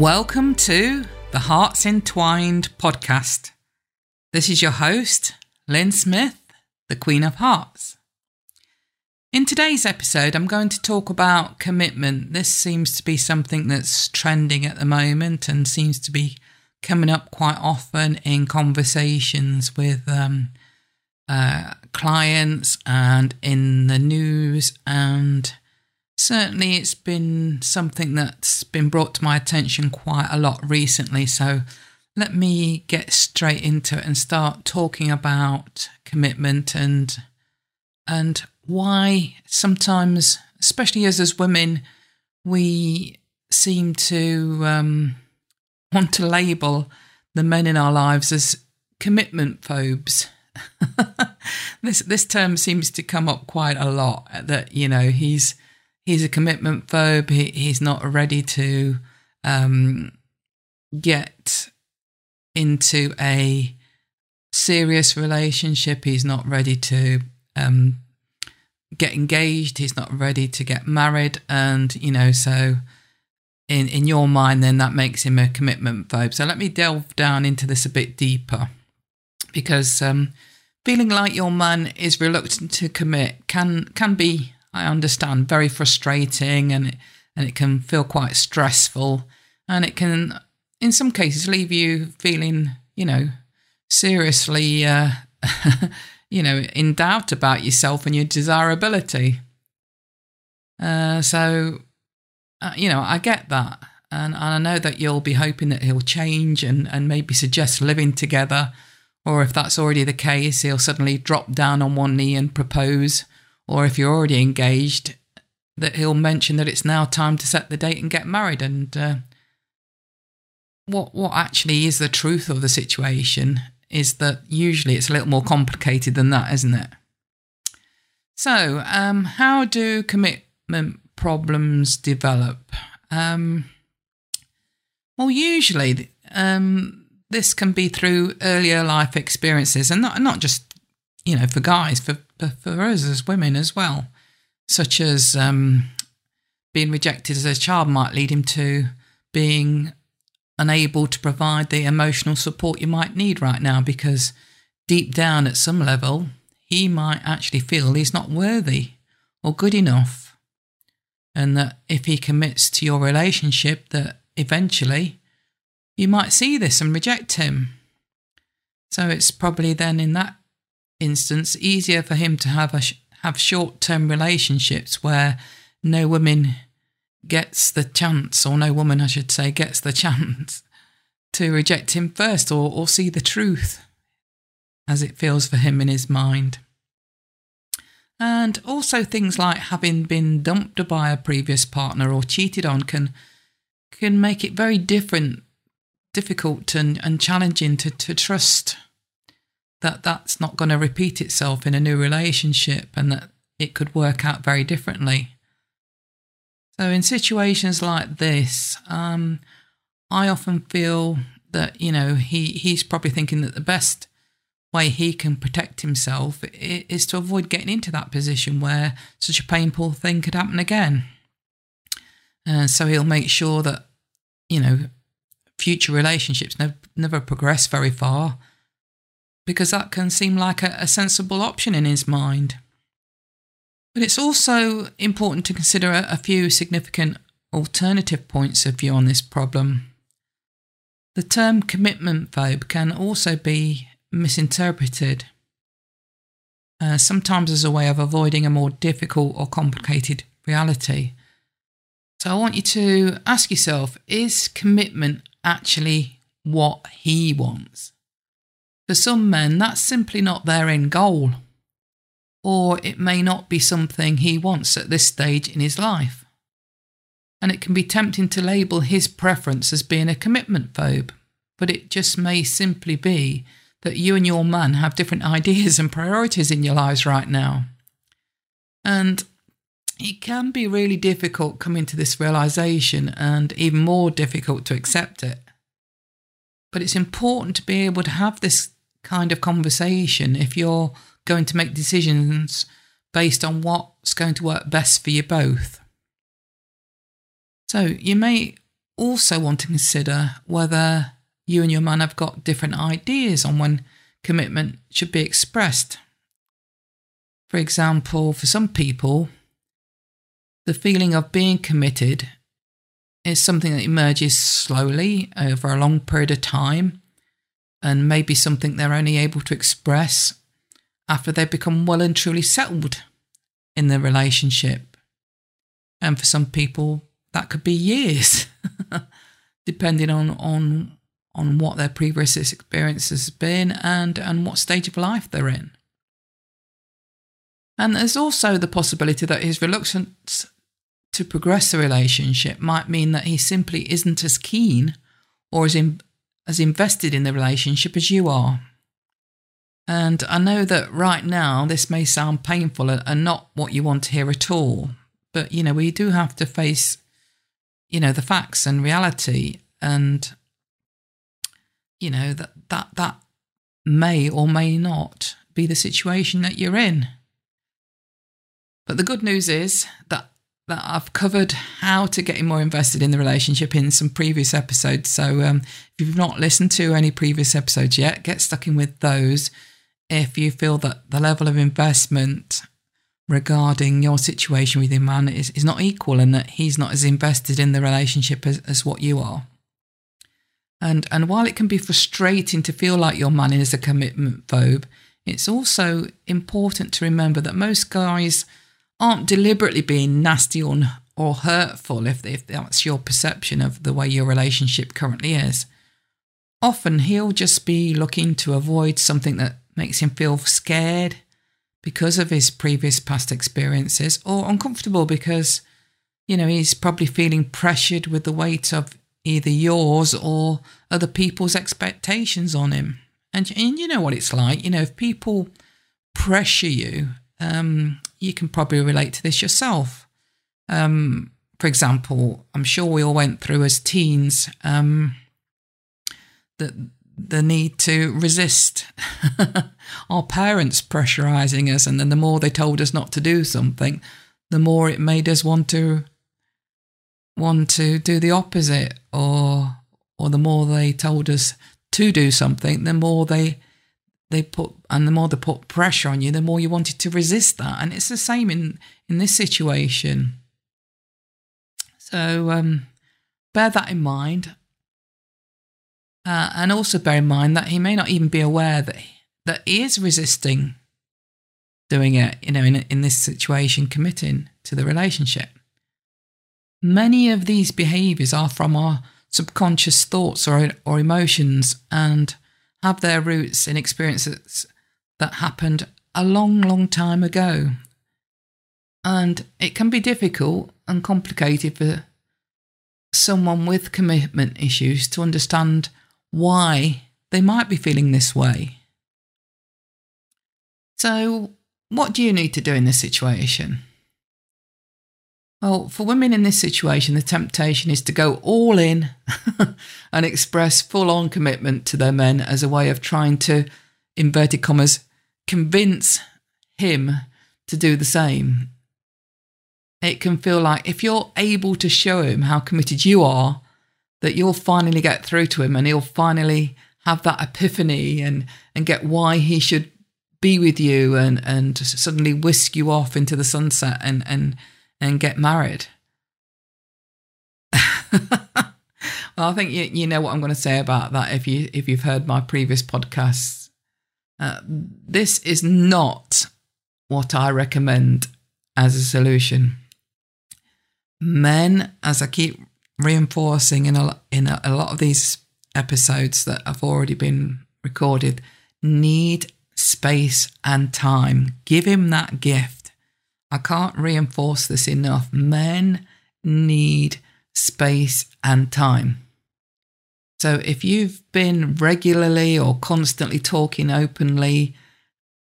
Welcome to the Hearts Entwined podcast. This is your host, Lynn Smith, the Queen of Hearts. In today's episode, I'm going to talk about commitment. This seems to be something that's trending at the moment and seems to be coming up quite often in conversations with um, uh, clients and in the news. And certainly, it's been something that's been brought to my attention quite a lot recently. So, let me get straight into it and start talking about commitment and and why sometimes, especially as as women, we seem to um, want to label the men in our lives as commitment phobes. this this term seems to come up quite a lot. That you know he's he's a commitment phobe. He, he's not ready to um, get into a serious relationship. He's not ready to um, get engaged. He's not ready to get married, and you know so. In, in your mind, then that makes him a commitment phobe. So let me delve down into this a bit deeper because um, feeling like your man is reluctant to commit can can be, I understand, very frustrating and it, and it can feel quite stressful and it can, in some cases, leave you feeling, you know, seriously, uh, you know, in doubt about yourself and your desirability. Uh, so, uh, you know, I get that. And, and I know that you'll be hoping that he'll change and, and maybe suggest living together or if that's already the case, he'll suddenly drop down on one knee and propose. Or if you're already engaged, that he'll mention that it's now time to set the date and get married. And uh, what what actually is the truth of the situation is that usually it's a little more complicated than that, isn't it? So, um, how do commitment problems develop? Um, well, usually um, this can be through earlier life experiences and not, not just, you know, for guys, for, for us as women as well, such as um, being rejected as a child might lead him to being unable to provide the emotional support you might need right now because deep down at some level, he might actually feel he's not worthy or good enough. And that if he commits to your relationship, that eventually you might see this and reject him. So it's probably then in that instance easier for him to have a have short-term relationships where no woman gets the chance or no woman I should say gets the chance to reject him first or, or see the truth as it feels for him in his mind. And also things like having been dumped by a previous partner or cheated on can can make it very different difficult and, and challenging to, to trust that that's not going to repeat itself in a new relationship and that it could work out very differently. So, in situations like this, um, I often feel that you know he he's probably thinking that the best way he can protect himself is to avoid getting into that position where such a painful thing could happen again. And so he'll make sure that you know future relationships never, never progress very far because that can seem like a, a sensible option in his mind. But it's also important to consider a, a few significant alternative points of view on this problem. The term commitment phobe can also be misinterpreted, uh, sometimes as a way of avoiding a more difficult or complicated reality. So I want you to ask yourself is commitment actually what he wants. For some men, that's simply not their end goal, or it may not be something he wants at this stage in his life. And it can be tempting to label his preference as being a commitment phobe, but it just may simply be that you and your man have different ideas and priorities in your lives right now. And it can be really difficult coming to this realization and even more difficult to accept it. But it's important to be able to have this kind of conversation if you're going to make decisions based on what's going to work best for you both. So you may also want to consider whether you and your man have got different ideas on when commitment should be expressed. For example, for some people, the feeling of being committed is something that emerges slowly over a long period of time and maybe something they're only able to express after they've become well and truly settled in the relationship. And for some people, that could be years, depending on, on, on what their previous experience has been and, and what stage of life they're in. And there's also the possibility that his reluctance to progress the relationship might mean that he simply isn't as keen or as, in, as invested in the relationship as you are. And I know that right now this may sound painful and not what you want to hear at all, but you know, we do have to face, you know, the facts and reality and you know that that that may or may not be the situation that you're in. But the good news is that that I've covered how to get more invested in the relationship in some previous episodes. So um, if you've not listened to any previous episodes yet, get stuck in with those. If you feel that the level of investment regarding your situation with your man is, is not equal and that he's not as invested in the relationship as, as what you are. And and while it can be frustrating to feel like your man is a commitment phobe, it's also important to remember that most guys aren't deliberately being nasty or, or hurtful if, if that's your perception of the way your relationship currently is. Often he'll just be looking to avoid something that makes him feel scared because of his previous past experiences or uncomfortable because, you know, he's probably feeling pressured with the weight of either yours or other people's expectations on him. And, and you know what it's like, you know, if people pressure you um, you can probably relate to this yourself. Um, for example, I'm sure we all went through as teens um, the the need to resist our parents pressurizing us, and then the more they told us not to do something, the more it made us want to want to do the opposite, or or the more they told us to do something, the more they they put and the more they put pressure on you the more you wanted to resist that. And it's the same in in this situation. So um, bear that in mind. Uh, and also bear in mind that he may not even be aware that he, that he is resisting doing it you know in, in this situation committing to the relationship. Many of these behaviors are from our subconscious thoughts or, or emotions and have their roots in experiences that happened a long, long time ago. And it can be difficult and complicated for someone with commitment issues to understand why they might be feeling this way. So, what do you need to do in this situation? Well, for women in this situation, the temptation is to go all in and express full on commitment to their men as a way of trying to, inverted commas, convince him to do the same. It can feel like if you're able to show him how committed you are, that you'll finally get through to him and he'll finally have that epiphany and, and get why he should be with you and, and suddenly whisk you off into the sunset and, and and get married. well, I think you, you know what I'm going to say about that if you if you've heard my previous podcasts. Uh, this is not what I recommend as a solution. Men, as I keep reinforcing in a in a, a lot of these episodes that have already been recorded, need space and time. Give him that gift I can't reinforce this enough. Men need space, and time. So if you've been regularly or constantly talking openly,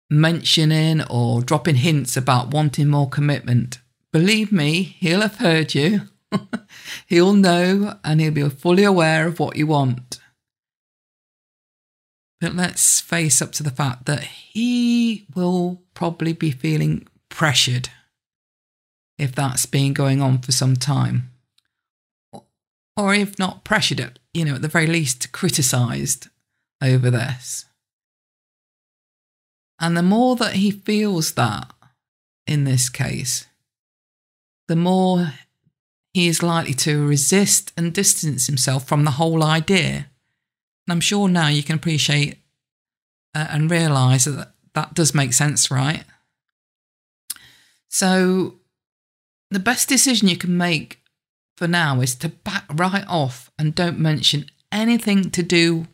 mentioning or dropping hints about wanting more commitment, believe me, he'll have heard you. he'll know and he'll be fully aware of what you want. But let's face up to the fact that he will probably be feeling pressured if that's been going on for some time. Or if not pressured, at, you know, at the very least criticised over this. And the more that he feels that in this case, the more he is likely to resist and distance himself from the whole idea and I'm sure now you can appreciate uh, and realize that that does make sense, right? So, the best decision you can make for now is to back right off and don't mention anything to do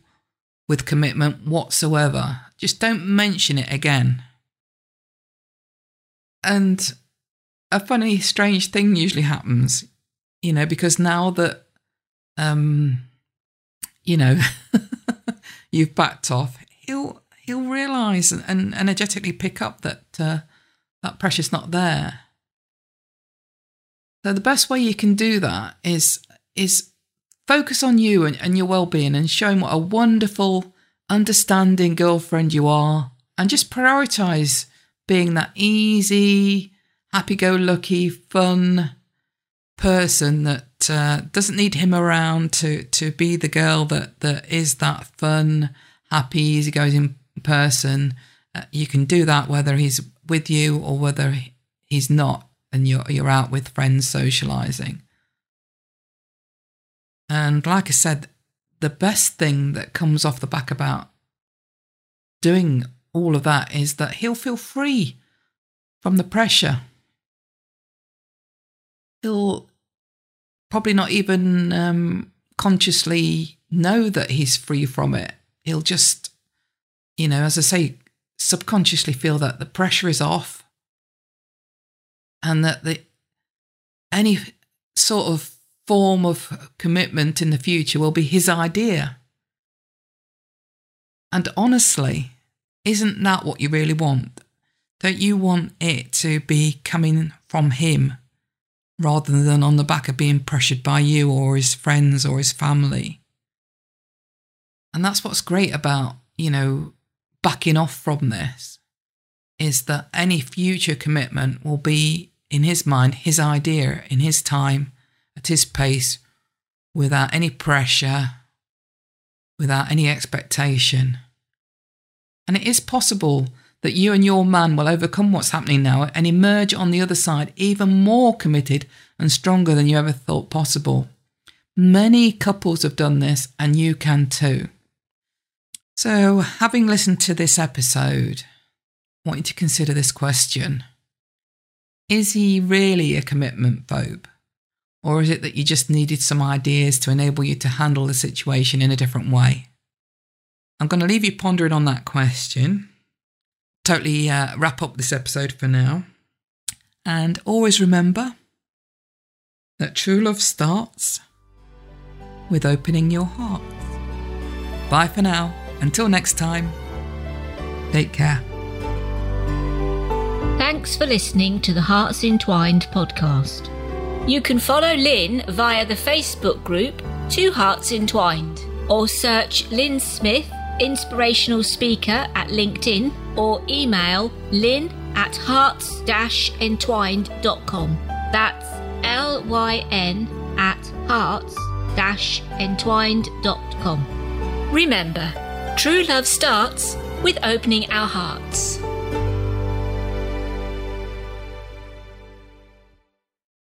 with commitment whatsoever. Just don't mention it again. And a funny, strange thing usually happens, you know, because now that um, you know, you've backed off, he'll he'll realise and, and, energetically pick up that uh, that pressure's not there. So the best way you can do that is is focus on you and, and your well-being and show him what a wonderful, understanding girlfriend you are, and just prioritise being that easy, happy-go-lucky, fun person that uh, doesn't need him around to to be the girl that that is that fun, happy, easygoing person. Uh, you can do that whether he's with you or whether he's not, and you're you're out with friends socializing. And like I said, the best thing that comes off the back about doing all of that is that he'll feel free from the pressure. He'll probably not even um, consciously know that he's free from it. He'll just, you know, as I say, subconsciously feel that the pressure is off and that the any sort of form of commitment in the future will be his idea. And honestly, isn't that what you really want? Don't you want it to be coming from him rather than on the back of being pressured by you or his friends or his family. And that's what's great about, you know, backing off from this is that any future commitment will be, in his mind, his idea, in his time, at his pace, without any pressure, without any expectation. And it is possible that you and your man will overcome what's happening now and emerge on the other side even more committed and stronger than you ever thought possible. Many couples have done this, and you can too. So, having listened to this episode, I want you to consider this question Is he really a commitment phobe? Or is it that you just needed some ideas to enable you to handle the situation in a different way? I'm going to leave you pondering on that question totally uh, wrap up this episode for now. And always remember that true love starts with opening your heart. Bye for now. Until next time, take care. Thanks for listening to the Hearts Entwined podcast. You can follow Lynn via the Facebook group Two Hearts Entwined or search Lynn Smith inspirational speaker at LinkedIn or email lynn at hearts-entwined.com. That's L Y N at hearts-entwined.com. Remember, true love starts with opening our hearts.